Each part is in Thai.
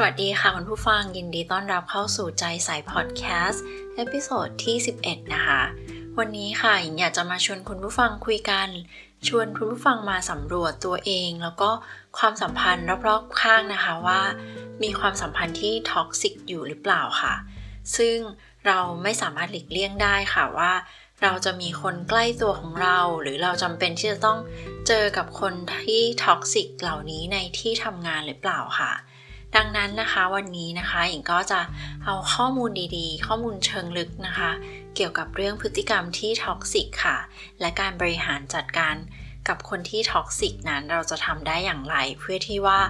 สวัสดีค่ะคุณผู้ฟังยินดีต้อนรับเข้าสู่ใจสายพอดแคสต์ episode ที่ 11 นะคะ วันนี้ค่ะหญิงอยากจะมาชวนคุณผู้ฟังคุยกัน ชวนคุณผู้ฟังมาสำรวจตัวเอง แล้วก็ความสัมพันธ์รอบๆข้างนะคะว่า มีความสัมพันธ์ที่ toxic อยู่หรือเปล่าค่ะ ซึ่งเราไม่สามารถหลีกเลี่ยงได้ค่ะว่า เราจะมีคนใกล้ตัวของเรา หรือเราจำเป็นที่จะต้องเจอกับคนที่ toxic เหล่านี้ในที่ทำงานหรือเปล่าค่ะ ดังนั้นนะคะวันนี้นะคะหญิงก็จะเอาข้อมูลดีๆ ข้อมูลเชิงลึกนะคะ เกี่ยวกับเรื่องพฤติกรรมที่ toxic ค่ะ และการบริหารจัดการกับคนที่ toxic นั้นเราจะทำได้อย่างไร เพื่อที่ว่า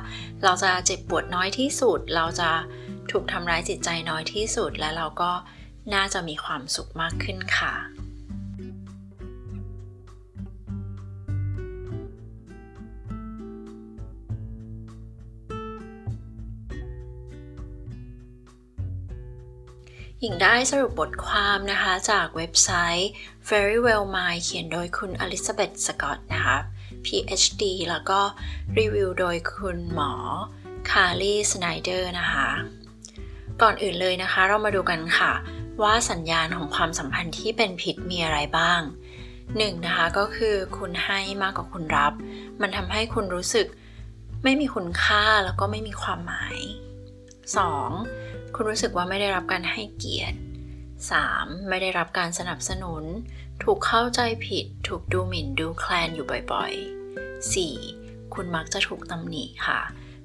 เราจะเจ็บปวดน้อยที่สุด เราจะถูกทำร้ายจิตใจน้อยที่สุด และเราก็น่าจะมีความสุขมากขึ้นค่ะ หญิงได้สรุปบทความนะคะจากเว็บไซต์ Verywell Mind เขียนโดยคุณอลิซาเบธสกอตนะคะ PhD แล้วก็รีวิวโดยคุณหมอคาร์ลีสไนเดอร์นะคะ ก่อนอื่นเลยนะคะ เรามาดูกันค่ะ ว่าสัญญาณของความสัมพันธ์ที่เป็นพิษมีอะไรบ้างหนึ่งนะคะก็คือคุณให้มากกว่าคุณรับ มันทำให้คุณรู้สึกไม่มีคุณค่าแล้วก็ไม่มีความหมาย 2. คุณรู้สึกว่าไม่ได้รับการให้เกียรติ 3. ไม่ได้รับการสนับสนุน ถูกเข้าใจผิด ถูกดูหมิ่นดูแคลนอยู่บ่อยๆ 4. คุณมักจะถูกตำหนิค่ะ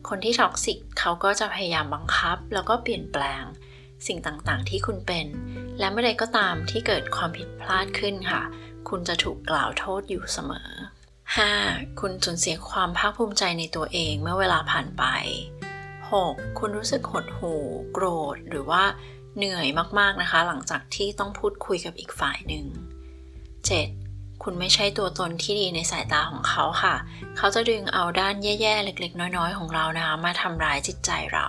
คนที่ท็อกซิกเขาก็จะพยายามบังคับ แล้วก็เปลี่ยนแปลง สิ่งต่างๆที่คุณเป็น และเมื่อใดก็ตามที่เกิดความผิดพลาดขึ้นค่ะ คุณจะถูกกล่าวโทษอยู่เสมอ 5. คุณสูญเสียความภาคภูมิใจในตัวเองเมื่อเวลาผ่านไป 6. คุณรู้สึกหดหู่โกรธ หรือว่าเหนื่อยมากๆนะคะ หลังจากที่ต้องพูดคุยกับอีกฝ่ายหนึ่ง 7. คุณไม่ใช่ตัวตนที่ดีในสายตาของเขาค่ะ เขาจะดึงเอาด้านแย่ๆ เล็ก ๆ น้อย ๆ ของเรานะคะมาทำร้ายจิตใจเรา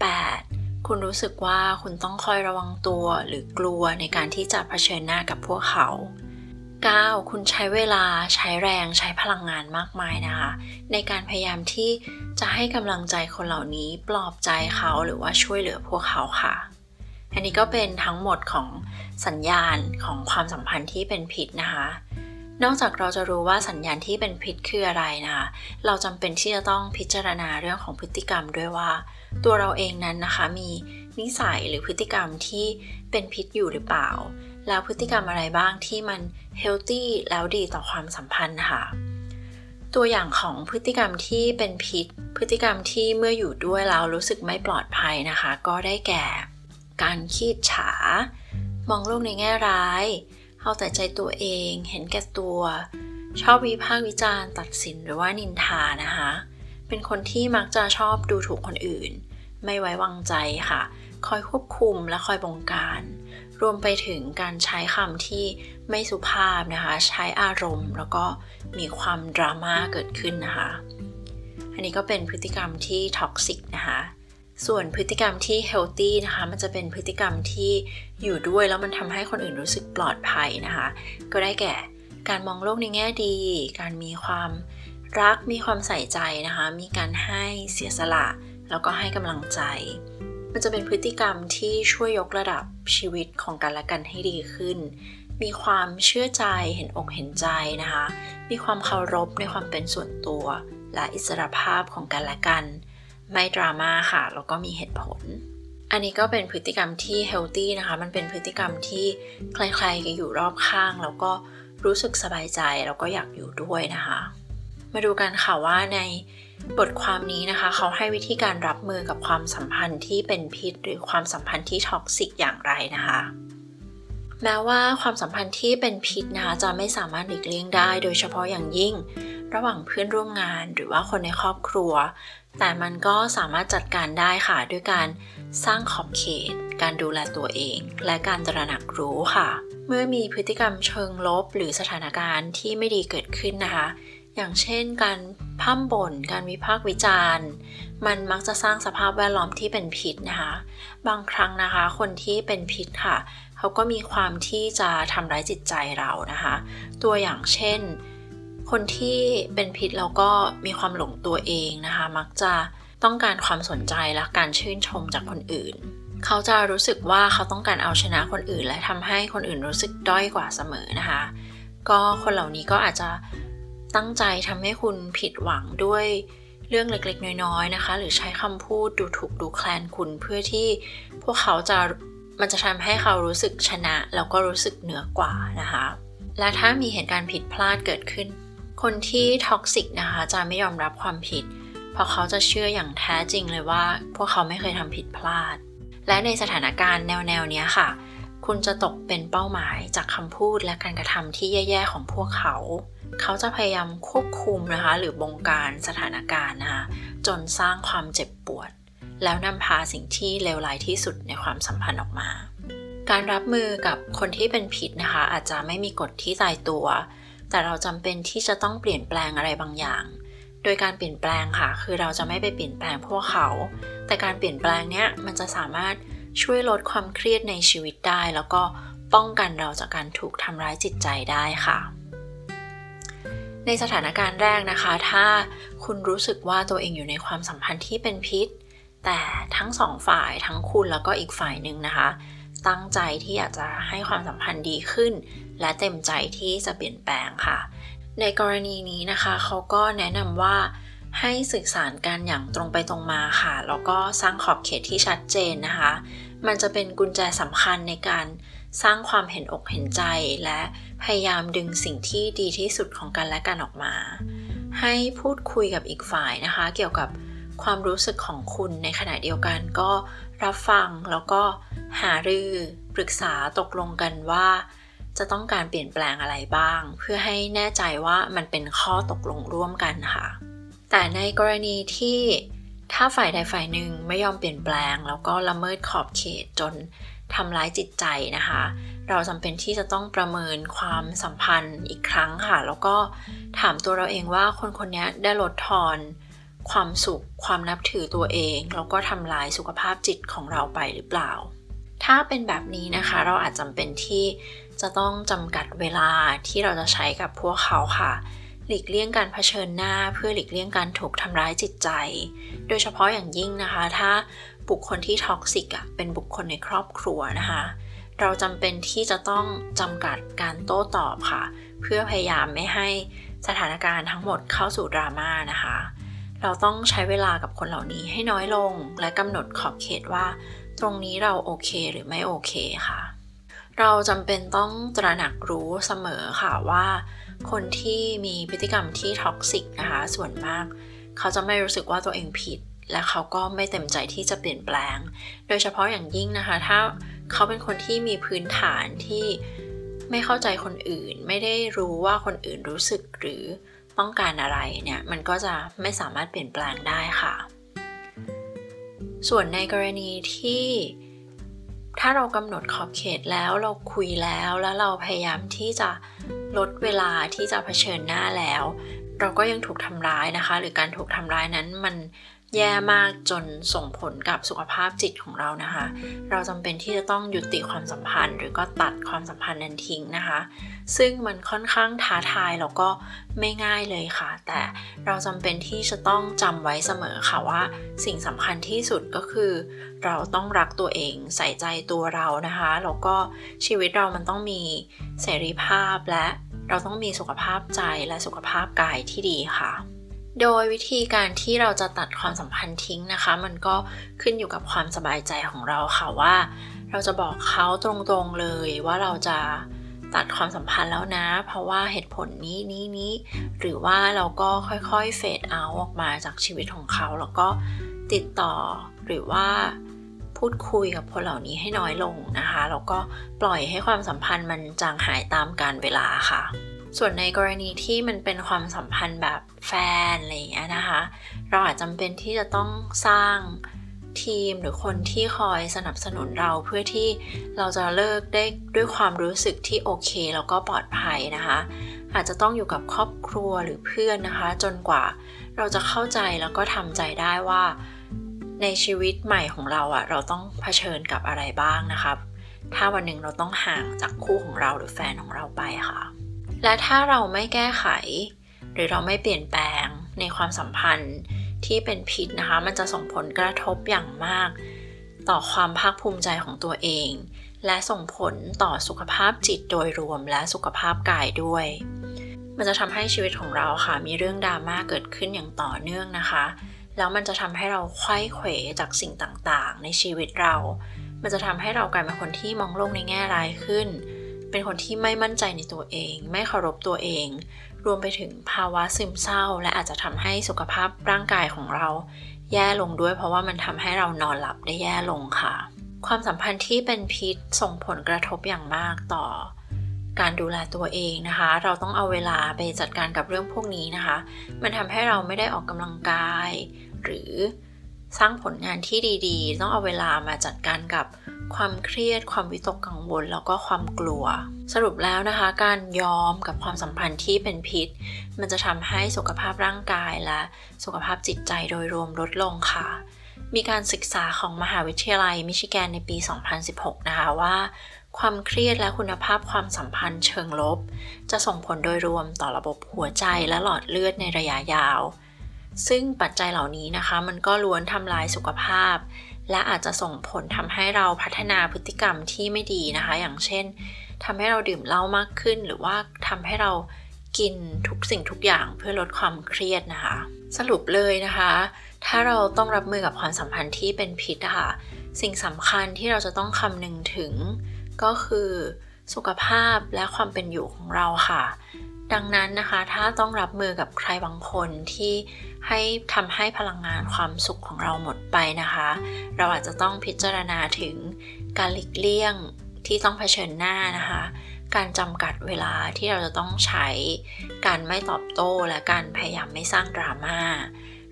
8. คุณรู้สึกว่าคุณต้องคอยระวังตัวหรือกลัวในการที่จะเผชิญหน้ากับพวกเขา 9. คุณใช้เวลาใช้แรงใช้พลังงานมากมายนะคะ ในการพยายามที่จะให้กำลังใจคนเหล่านี้ปลอบใจเขาหรือว่าช่วยเหลือพวกเขาค่ะ อันนี้ก็เป็นทั้งหมดของสัญญาณของความสัมพันธ์ที่เป็นผิดนะคะ นอกจากเราจะรู้ว่าสัญญาณที่เป็นพิษคืออะไรนะคะเราจำเป็นที่จะต้องพิจารณาเรื่องของพฤติกรรมด้วยว่า ตัวเราเองนั้นนะคะมีนิสัยหรือพฤติกรรมที่เป็นพิษอยู่หรือเปล่า แล้วพฤติกรรมอะไรบ้างที่มันเฮลตี้แล้วดีต่อความสัมพันธ์ค่ะ ตัวอย่างของพฤติกรรมที่เป็นพิษ พฤติกรรมที่เมื่ออยู่ด้วยเรารู้สึกไม่ปลอดภัยนะคะ ก็ได้แก่ การคีดฉา มองโลกในแง่ร้ายเอาแต่ใจตัวเอง เห็นแก่ตัว ชอบวิพากษ์วิจารณ์ตัดสินหรือว่านินทานะคะ เป็นคนที่มักจะชอบดูถูกคนอื่น ไม่ไว้วางใจค่ะ คอยควบคุมและคอยบงการ รวมไปถึงการใช้คำที่ไม่สุภาพนะคะ ใช้อารมณ์ แล้วก็มีความดราม่าเกิดขึ้นนะคะ อันนี้ก็เป็นพฤติกรรมที่ toxic นะคะ ส่วนพฤติกรรมที่ healthy นะคะ มันจะเป็นพฤติกรรมที่อยู่ด้วยแล้วมันทำให้คนอื่นรู้สึกปลอดภัยนะคะ ก็ได้แก่การมองโลกในแง่ดี การมีความรัก มีความใส่ใจนะคะ มีการให้เสียสละ แล้วก็ให้กำลังใจ มันจะเป็นพฤติกรรมที่ช่วยยกระดับชีวิตของกันและกันให้ดีขึ้น มีความเชื่อใจเห็นอกเห็นใจนะคะ มีความเคารพในความเป็นส่วนตัว และอิสรภาพของกันและกัน ไม่ดราม่าค่ะ แล้วก็มีเหตุผล อันนี้ก็เป็นพฤติกรรมที่เฮลตี้นะคะ มันเป็นพฤติกรรมที่ใครๆก็อยู่รอบข้าง แล้วก็รู้สึกสบายใจ แล้วก็อยากอยู่ด้วยนะคะ มาดูกันค่ะว่าใน บทความนี้นะคะ เขาให้วิธีการรับมือกับความสัมพันธ์ที่เป็นพิษ หรือความสัมพันธ์ที่ toxic อย่างไรนะคะแม้ว่าความสัมพันธ์ที่เป็นพิษนะคะจะไม่สามารถหลีกเลี่ยงได้ โดยเฉพาะอย่างยิ่ง ระหว่างเพื่อนร่วมงานหรือว่าคนในครอบครัว แต่มันก็สามารถจัดการได้ค่ะ ด้วยการสร้างขอบเขต การดูแลตัวเอง และการตระหนักรู้ค่ะ เมื่อมีพฤติกรรมเชิงลบหรือสถานการณ์ที่ไม่ดีเกิดขึ้นนะคะ อย่างเช่นการ พั่มบ่น การวิพากษ์วิจารณ์ มันมักจะสร้างสภาพแวดล้อมที่เป็นพิษนะคะ บางครั้งนะคะ คนที่เป็นพิษค่ะ เขาก็มีความที่จะทำร้ายจิตใจเรานะคะ ตัวอย่างเช่น คนที่เป็นพิษเราก็มีความหลงตัวเองนะคะ มักจะต้องการความสนใจและการชื่นชมจากคนอื่น เขาจะรู้สึกว่าเขาต้องการเอาชนะคนอื่น และทำให้คนอื่นรู้สึกด้อยกว่าเสมอนะคะ ก็คนเหล่านี้ก็อาจจะ ตั้งใจทำให้คุณผิดหวังด้วยเรื่องเล็กๆ น้อยๆนะคะ หรือใช้คำพูดดูถูกดูแคลนคุณเพื่อที่พวกเขาจะมันจะทำให้เขารู้สึกชนะแล้วก็รู้สึกเหนือกว่านะคะ และถ้ามีเหตุการณ์ผิดพลาดเกิดขึ้น คนที่ toxic นะคะจะไม่ยอมรับความผิด เพราะเขาจะเชื่ออย่างแท้จริงเลยว่า พวกเขาไม่เคยทำผิดพลาด และในสถานการณ์แนวๆนี้ค่ะ คุณจะตกเป็นเป้าหมายจากคำพูดและการกระทำที่แย่ๆของพวกเขา เขาจะพยายามควบคุมนะคะ หรือบงการสถานการณ์นะคะจนสร้างความเจ็บปวด แล้วนำพาสิ่งที่เลวร้ายที่สุดในความสัมพันธ์ออกมา การรับมือกับคนที่เป็นผิดนะคะ อาจจะไม่มีกฎที่ตายตัว แต่เราจำเป็นที่จะต้องเปลี่ยนแปลงอะไรบางอย่าง โดยการเปลี่ยนแปลงค่ะ คือเราจะไม่ไปเปลี่ยนแปลงพวกเขา แต่การเปลี่ยนแปลงเนี้ยมันจะสามารถ ช่วยลดความเครียดในชีวิตได้ แล้วก็ป้องกันเราจากการถูกทำร้ายจิตใจได้ค่ะ ในสถานการณ์แรกนะคะ ถ้าคุณรู้สึกว่าตัวเองอยู่ในความสัมพันธ์ที่เป็นพิษ แต่ทั้งสองฝ่ายทั้งคุณแล้วก็อีกฝ่ายหนึ่งนะคะ ตั้งใจที่อยากจะให้ความสัมพันธ์ดีขึ้น และเต็มใจที่จะเปลี่ยนแปลงค่ะ ในกรณีนี้นะคะเขาก็แนะนำว่า ให้สื่อสารกันอย่างตรงไปตรงมาค่ะ แล้วก็สร้างขอบเขตที่ชัดเจนนะคะ มันจะเป็นกุญแจสำคัญในการสร้างความเห็นอกเห็นใจ และพยายามดึงสิ่งที่ดีที่สุดของกันและกันออกมา ให้พูดคุยกับอีกฝ่ายนะคะ เกี่ยวกับความรู้สึกของคุณในขณะเดียวกันก็รับฟังแล้วก็หารือปรึกษาตกลงกันว่า จะต้องการเปลี่ยนแปลงอะไรบ้าง เพื่อให้แน่ใจว่ามันเป็นข้อตกลงร่วมกันค่ะ แต่ในกรณีที่ถ้าฝ่ายใดฝ่ายหนึ่งไม่ยอมเปลี่ยนแปลง แล้วก็ละเมิดขอบเขตจนทำร้ายจิตใจนะคะ เราจำเป็นที่จะต้องประเมินความสัมพันธ์อีกครั้งค่ะ แล้วก็ถามตัวเราเองว่าคนคนนี้ได้ลดทอน ความสุข ความนับถือตัวเอง แล้วก็ทำลายสุขภาพจิตของเราไปหรือเปล่า ถ้าเป็นแบบนี้นะคะ เราอาจจำเป็นที่จะต้องจำกัดเวลาที่เราจะใช้กับพวกเขาค่ะ หลีกเลี่ยงการเผชิญหน้าเพื่อหลีกเลี่ยงการถูกทำร้ายจิตใจ โดยเฉพาะอย่างยิ่งนะคะ ถ้าบุคคลที่ toxic อะเป็นบุคคลในครอบครัวนะคะ เราจำเป็นที่จะต้องจำกัดการโต้ตอบค่ะ เพื่อพยายามไม่ให้สถานการณ์ทั้งหมดเข้าสู่ดราม่านะคะ เราต้องใช้เวลากับคนเหล่านี้ให้น้อยลง และกำหนดขอบเขตว่า ตรงนี้เราโอเคหรือไม่โอเคค่ะ เราจำเป็นต้องตระหนักรู้เสมอค่ะว่า คนที่มีพฤติกรรมที่ท็อกซิกนะคะ ส่วนมาก เขาจะไม่รู้สึกว่าตัวเองผิด และเขาก็ไม่เต็มใจที่จะเปลี่ยนแปลง โดยเฉพาะอย่างยิ่งนะคะ ถ้าเขาเป็นคนที่มีพื้นฐานที่ไม่เข้าใจคนอื่น ไม่ได้รู้ว่าคนอื่นรู้สึกหรือต้องการอะไรเนี่ย มันก็จะไม่สามารถเปลี่ยนแปลงได้ค่ะ ส่วนในกรณีที่ถ้าเรากำหนดขอบเขตแล้วเราคุยแล้วแล้วเราพยายามที่จะ ลดเวลาที่จะเผชิญหน้าแล้ว เราก็ยังถูกทำร้ายนะคะ หรือการถูกทำร้ายนั้นมัน แย่มากจนส่งผลกับสุขภาพจิตของเรานะคะ เราจำเป็นที่จะต้องยุติความสัมพันธ์ หรือก็ตัดความสัมพันธ์นั้นทิ้งนะคะ ซึ่งมันค่อนข้างท้าทายแล้วก็ไม่ง่ายเลยค่ะ แต่เราจำเป็นที่จะต้องจำไว้เสมอค่ะว่าสิ่งสำคัญที่สุดก็คือ เราต้องรักตัวเองใส่ใจตัวเรานะคะแล้วก็ชีวิตเรามันต้องมีเสรีภาพและเราต้องมีสุขภาพใจและสุขภาพกายที่ดีค่ะ โดยวิธีการที่เราจะตัดความสัมพันธ์ทิ้งนะคะ มันก็ขึ้นอยู่กับความสบายใจของเราค่ะว่า เราจะบอกเขาตรงๆเลยว่าเราจะตัดความสัมพันธ์แล้วนะ เพราะว่าเหตุผลนี้นี้นี้หรือว่าเราก็ค่อยๆเฟดเอาออกมาจากชีวิตของเขา แล้วก็ติดต่อหรือว่าพูดคุยกับคนเหล่านี้ให้น้อยลงนะคะ แล้วก็ปล่อยให้ความสัมพันธ์มันจางหายตามกาลเวลาค่ะ ส่วนในกรณีที่มันเป็นความสัมพันธ์แบบแฟนอะไรอย่างเงี้ยนะคะ เราอาจจำเป็นที่จะต้องสร้างทีมหรือคนที่คอยสนับสนุนเราเพื่อที่เราจะเลิกได้ด้วยความรู้สึกที่โอเคแล้วก็ปลอดภัยนะคะ อาจจะต้องอยู่กับครอบครัวหรือเพื่อนนะคะ จนกว่าเราจะเข้าใจแล้วก็ทำใจได้ว่า ในชีวิตใหม่ของเราอะเราต้องเผชิญกับอะไรบ้างนะครับ ถ้าวันหนึ่งเราต้องห่างจากคู่ของเราหรือแฟนของเราไปค่ะ และถ้าเราไม่แก้ไข หรือเราไม่เปลี่ยนแปลงในความสัมพันธ์ที่เป็นพิษนะคะ มันจะส่งผลกระทบอย่างมาก ต่อความภาคภูมิใจของตัวเอง และส่งผลต่อสุขภาพจิตโดยรวมและสุขภาพกายด้วย มันจะทำให้ชีวิตของเราค่ะ มีเรื่องดราม่าเกิดขึ้นอย่างต่อเนื่องนะคะ แล้วมันจะทำให้เราควยเขวจากสิ่งต่างๆ ในชีวิตเรา มันจะทำให้เรากลายเป็นคนที่มองโลกในแง่ร้ายขึ้น เป็นคนที่ไม่มั่นใจในตัวเอง ไม่เคารพตัวเอง รวมไปถึงภาวะซึมเศร้า และอาจจะทำให้สุขภาพร่างกายของเรา แย่ลงด้วย เพราะว่ามันทำให้เรานอนหลับได้แย่ลงค่ะ ความสัมพันธ์ที่เป็นพิษส่งผลกระทบอย่างมากต่อ การดูแลตัวเองนะคะ เราต้องเอาเวลาไปจัดการกับเรื่องพวกนี้นะคะ มันทำให้เราไม่ได้ออกกำลังกาย หรือ สร้างผลงานที่ดีๆ ต้องเอาเวลามาจัดการกับความเครียด ความวิตกกังวล แล้วก็ความกลัว สรุปแล้วนะคะ การยอมกับความสัมพันธ์ที่เป็นพิษ มันจะทำให้สุขภาพร่างกายและสุขภาพจิตใจโดยรวมลดลงค่ะ มีการศึกษาของมหาวิทยาลัยมิชิแกนในปี 2016 นะคะว่า ความเครียดและคุณภาพความสัมพันธ์เชิงลบ จะส่งผลโดยรวมต่อระบบหัวใจและหลอดเลือดในระยะยาว ซึ่งปัจจัยเหล่านี้นะคะ มันก็ล้วนทำลายสุขภาพ และอาจจะส่งผลทำให้เราพัฒนาพฤติกรรมที่ไม่ดีนะคะ อย่างเช่นทำให้เราดื่มเหล้ามากขึ้น หรือว่าทำให้เรากินทุกสิ่งทุกอย่างเพื่อลดความเครียดนะคะ สรุปเลยนะคะ ถ้าเราต้องรับมือกับความสัมพันธ์ที่เป็นพิษนะคะสิ่งสำคัญที่เราจะต้องคำนึงถึง ก็คือสุขภาพและความเป็นอยู่ของเราค่ะ ดังนั้นนะคะ ถ้าต้องรับมือกับใครบางคนที่ให้ทำให้พลังงานความสุขของเราหมดไปนะคะ เราอาจจะต้องพิจารณาถึงการหลีกเลี่ยงที่ต้องเผชิญหน้านะคะ การจำกัดเวลาที่เราจะต้องใช้ การไม่ตอบโต้และการพยายามไม่สร้างดราม่า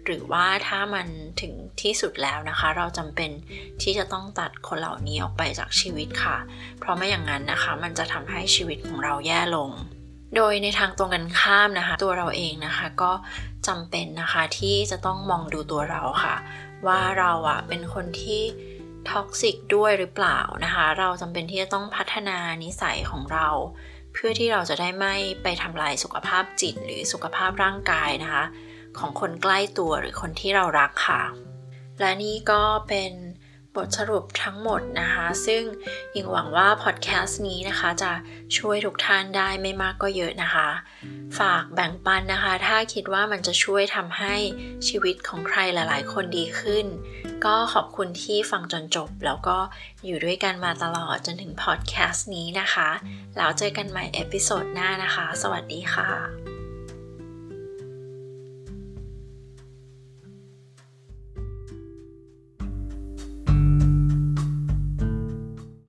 หรือว่าถ้ามันถึงที่สุดแล้วนะคะ เราจำเป็นที่จะต้องตัดคนเหล่านี้ออกไปจากชีวิตค่ะ เพราะไม่อย่างนั้นนะคะ มันจะทำให้ชีวิตของเราแย่ลง โดยในทางตรงกันข้ามนะคะ ตัวเราเองนะคะก็จำเป็นนะคะที่จะต้องมองดูตัวเราค่ะ ว่าเราอะเป็นคนที่ท็อกซิกด้วยหรือเปล่านะคะ เราจำเป็นที่จะต้องพัฒนานิสัยของเรา เพื่อที่เราจะได้ไม่ไปทำลายสุขภาพจิตหรือสุขภาพร่างกายนะคะ ของคนใกล้ตัวหรือคนที่เรารักค่ะ และนี่ก็เป็น บทสรุปทั้งหมดนะคะ ซึ่งยิงหวังว่าพอดแคสต์นี้นะคะจะช่วยทุกท่านได้ไม่มากก็เยอะนะคะ ฝากแบ่งปันนะคะ ถ้าคิดว่ามันจะช่วยทำให้ชีวิตของใครหลาย ๆ คนดีขึ้น ก็ขอบคุณที่ฟังจนจบ แล้วก็อยู่ด้วยกันมาตลอดจนถึงพอดแคสต์นี้นะคะ แล้วเจอกันใหม่ episode หน้านะคะ สวัสดีค่ะ